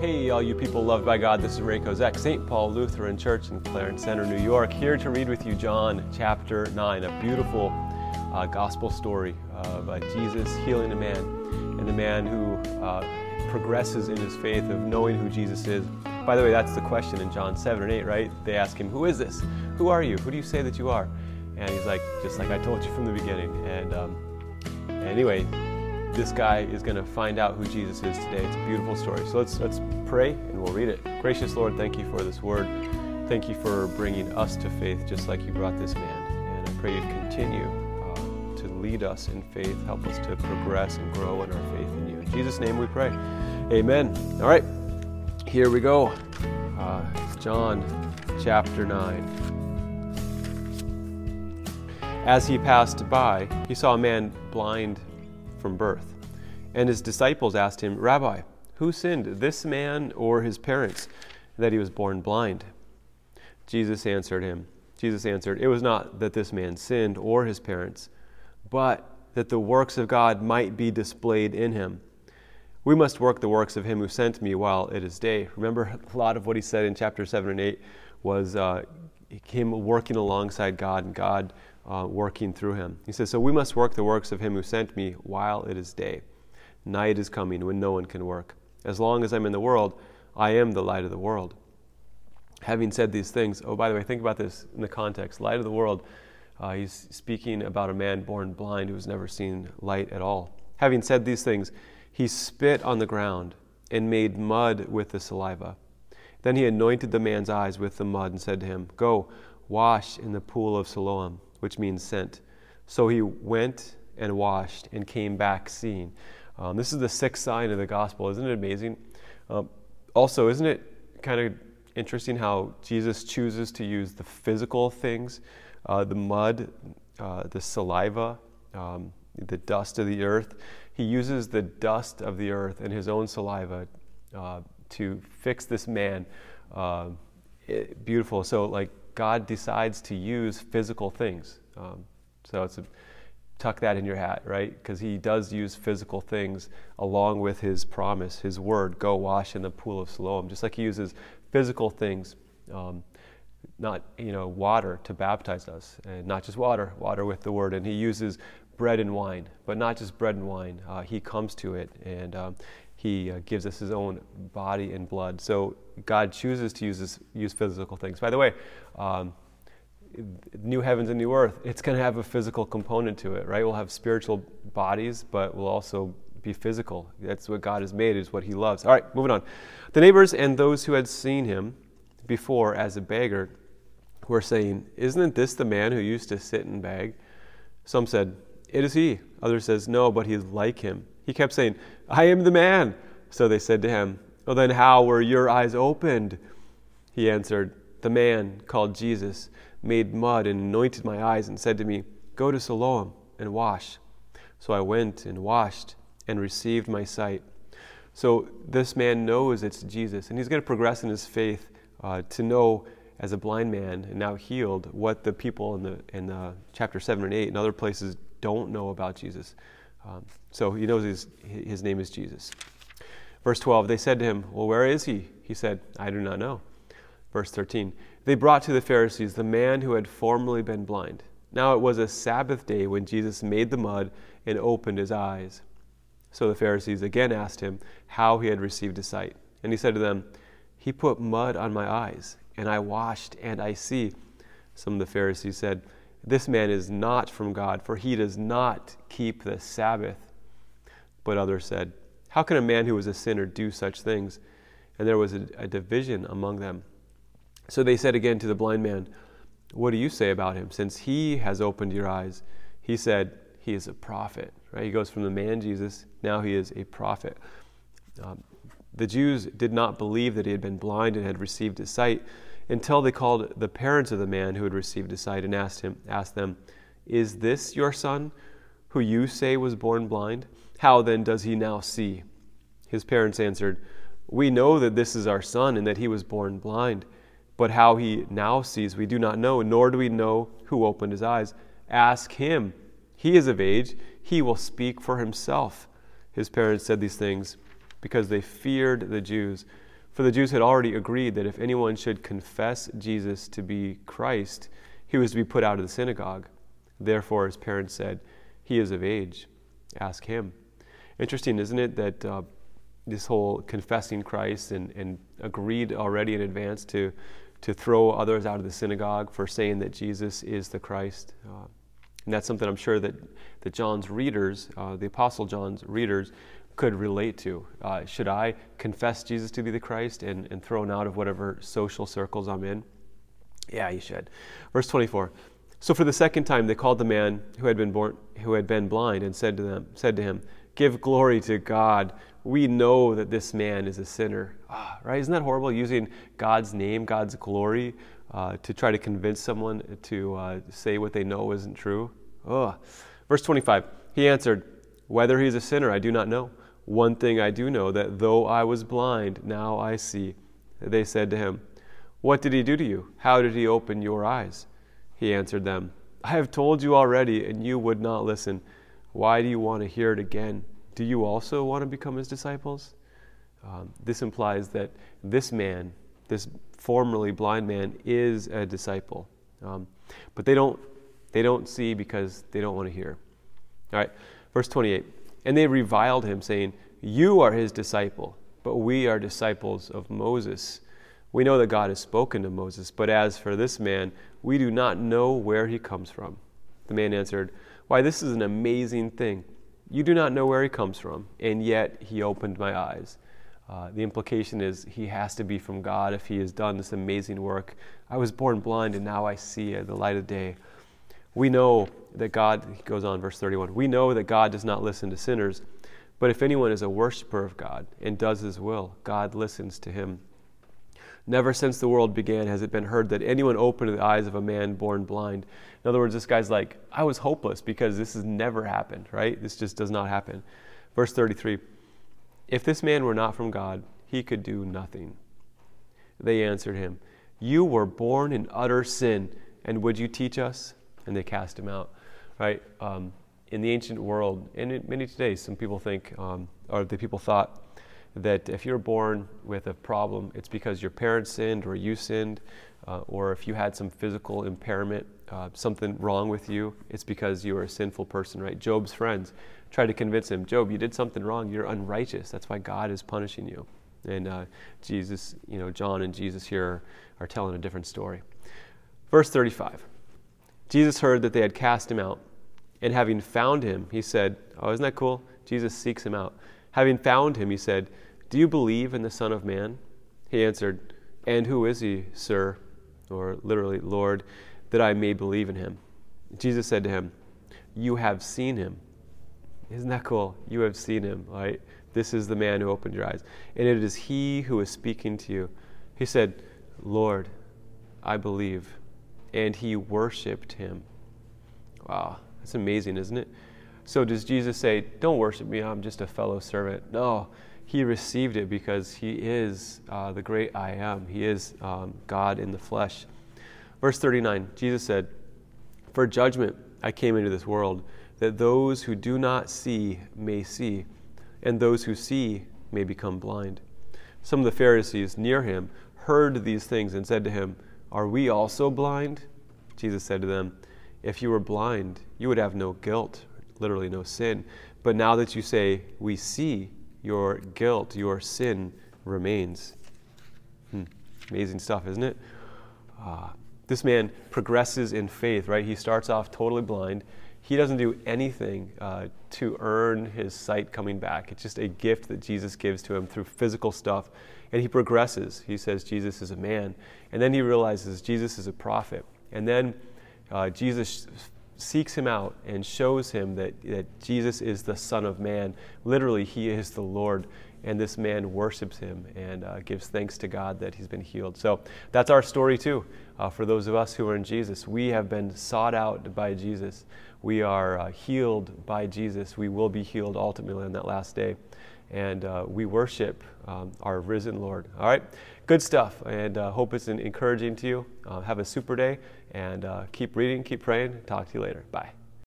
Hey, all you people loved by God, this is Ray Kozek, St. Paul Lutheran Church in Clarence Center, New York, here to read with you John chapter 9, a beautiful uh, gospel story of uh, Jesus healing a man and the man who uh, progresses in his faith of knowing who Jesus is. By the way, that's the question in John 7 and 8, right? They ask him, Who is this? Who are you? Who do you say that you are? And he's like, Just like I told you from the beginning. And um, anyway, this guy is going to find out who Jesus is today. It's a beautiful story. So let's let's pray and we'll read it. Gracious Lord, thank you for this word. Thank you for bringing us to faith just like you brought this man. And I pray you'd continue uh, to lead us in faith, help us to progress and grow in our faith in you. In Jesus' name we pray. Amen. All right, here we go. Uh, John chapter 9. As he passed by, he saw a man blind from birth. And his disciples asked him, Rabbi, who sinned, this man or his parents, that he was born blind? Jesus answered him, Jesus answered, It was not that this man sinned or his parents, but that the works of God might be displayed in him. We must work the works of him who sent me while it is day. Remember, a lot of what he said in chapter 7 and 8 was uh, him working alongside God and God uh, working through him. He says, So we must work the works of him who sent me while it is day. Night is coming when no one can work. As long as I'm in the world, I am the light of the world. Having said these things, oh, by the way, think about this in the context light of the world. Uh, he's speaking about a man born blind who has never seen light at all. Having said these things, he spit on the ground and made mud with the saliva. Then he anointed the man's eyes with the mud and said to him, Go, wash in the pool of Siloam which means sent. So he went and washed and came back seeing. Um, this is the sixth sign of the gospel. Isn't it amazing? Um, also, isn't it kind of interesting how Jesus chooses to use the physical things, uh, the mud, uh, the saliva, um, the dust of the earth? He uses the dust of the earth and his own saliva uh, to fix this man. It, uh, beautiful. So, like, God decides to use physical things. Um, so it's a, tuck that in your hat, right? Because He does use physical things along with His promise, His word. Go wash in the pool of Siloam, just like He uses physical things, um, not you know water to baptize us, and not just water, water with the word. And He uses bread and wine, but not just bread and wine. Uh, he comes to it and um, he uh, gives us his own body and blood. So God chooses to use, this, use physical things. By the way, um, new heavens and new earth, it's going to have a physical component to it, right? We'll have spiritual bodies, but we'll also be physical. That's what God has made, is what he loves. All right, moving on. The neighbors and those who had seen him before as a beggar were saying, Isn't this the man who used to sit and beg? Some said, It is he. Others says, No, but he is like him. He kept saying, I am the man. So they said to him, Well, then how were your eyes opened? He answered, The man called Jesus made mud and anointed my eyes and said to me, Go to Siloam and wash. So I went and washed and received my sight. So this man knows it's Jesus, and he's going to progress in his faith uh, to know as a blind man and now healed what the people in the in the chapter seven and eight and other places don't know about Jesus. Um, so he knows his, his name is Jesus. Verse 12, they said to him, Well, where is he? He said, I do not know. Verse 13, they brought to the Pharisees the man who had formerly been blind. Now it was a Sabbath day when Jesus made the mud and opened his eyes. So the Pharisees again asked him how he had received his sight. And he said to them, He put mud on my eyes, and I washed, and I see. Some of the Pharisees said, this man is not from God, for he does not keep the Sabbath. But others said, How can a man who is a sinner do such things? And there was a, a division among them. So they said again to the blind man, What do you say about him? Since he has opened your eyes, he said, He is a prophet. Right? He goes from the man Jesus, now he is a prophet. Um, the Jews did not believe that he had been blind and had received his sight until they called the parents of the man who had received his sight and asked him asked them, "Is this your son, who you say was born blind? How then does he now see?" His parents answered, "We know that this is our son and that he was born blind, but how he now sees we do not know, nor do we know who opened his eyes. Ask him. He is of age; he will speak for himself." His parents said these things because they feared the Jews For the Jews had already agreed that if anyone should confess Jesus to be Christ, he was to be put out of the synagogue. Therefore, his parents said, He is of age. Ask him. Interesting, isn't it, that uh, this whole confessing Christ and, and agreed already in advance to, to throw others out of the synagogue for saying that Jesus is the Christ? Uh, and that's something I'm sure that, that John's readers, uh, the Apostle John's readers, could relate to. Uh, should I confess Jesus to be the Christ and, and thrown out of whatever social circles I'm in? Yeah, you should. Verse 24. So for the second time they called the man who had been born who had been blind and said to them said to him, "Give glory to God. We know that this man is a sinner." Ah, right? Isn't that horrible using God's name, God's glory uh, to try to convince someone to uh, say what they know isn't true? Oh. Verse 25. He answered, "Whether he is a sinner, I do not know." One thing I do know that though I was blind, now I see. They said to him, What did he do to you? How did he open your eyes? He answered them, I have told you already, and you would not listen. Why do you want to hear it again? Do you also want to become his disciples? Um, this implies that this man, this formerly blind man, is a disciple. Um, but they don't, they don't see because they don't want to hear. All right, verse 28. And they reviled him, saying, You are his disciple, but we are disciples of Moses. We know that God has spoken to Moses, but as for this man, we do not know where he comes from. The man answered, Why, this is an amazing thing. You do not know where he comes from, and yet he opened my eyes. Uh, the implication is he has to be from God if he has done this amazing work. I was born blind, and now I see the light of day. We know that God, he goes on, verse 31, we know that God does not listen to sinners, but if anyone is a worshiper of God and does his will, God listens to him. Never since the world began has it been heard that anyone opened the eyes of a man born blind. In other words, this guy's like, I was hopeless because this has never happened, right? This just does not happen. Verse 33 If this man were not from God, he could do nothing. They answered him, You were born in utter sin, and would you teach us? And they cast him out right? Um, in the ancient world, and in many today, some people think, um, or the people thought, that if you're born with a problem, it's because your parents sinned or you sinned, uh, or if you had some physical impairment, uh, something wrong with you, it's because you were a sinful person, right? Job's friends tried to convince him, Job, you did something wrong. You're unrighteous. That's why God is punishing you. And uh, Jesus, you know, John and Jesus here are, are telling a different story. Verse 35 Jesus heard that they had cast him out and having found him, he said, Oh, isn't that cool? Jesus seeks him out. Having found him, he said, Do you believe in the Son of Man? He answered, And who is he, sir? Or literally, Lord, that I may believe in him. Jesus said to him, You have seen him. Isn't that cool? You have seen him, right? This is the man who opened your eyes. And it is he who is speaking to you. He said, Lord, I believe. And he worshiped him. Wow. that's amazing, isn't it? So does Jesus say, Don't worship me, I'm just a fellow servant? No, he received it because he is uh, the great I am. He is um, God in the flesh. Verse 39 Jesus said, For judgment I came into this world, that those who do not see may see, and those who see may become blind. Some of the Pharisees near him heard these things and said to him, Are we also blind? Jesus said to them, if you were blind, you would have no guilt, literally no sin. But now that you say, we see, your guilt, your sin remains. Hmm. Amazing stuff, isn't it? Uh, this man progresses in faith, right? He starts off totally blind. He doesn't do anything uh, to earn his sight coming back. It's just a gift that Jesus gives to him through physical stuff. And he progresses. He says Jesus is a man. And then he realizes Jesus is a prophet. And then uh, Jesus seeks him out and shows him that, that Jesus is the Son of Man. Literally, he is the Lord. And this man worships him and uh, gives thanks to God that he's been healed. So that's our story, too. Uh, for those of us who are in Jesus, we have been sought out by Jesus. We are uh, healed by Jesus. We will be healed ultimately on that last day. And uh, we worship um, our risen Lord. All right? Good stuff. And uh, hope it's encouraging to you. Uh, have a super day and keep reading, keep praying. Talk to you later. Bye.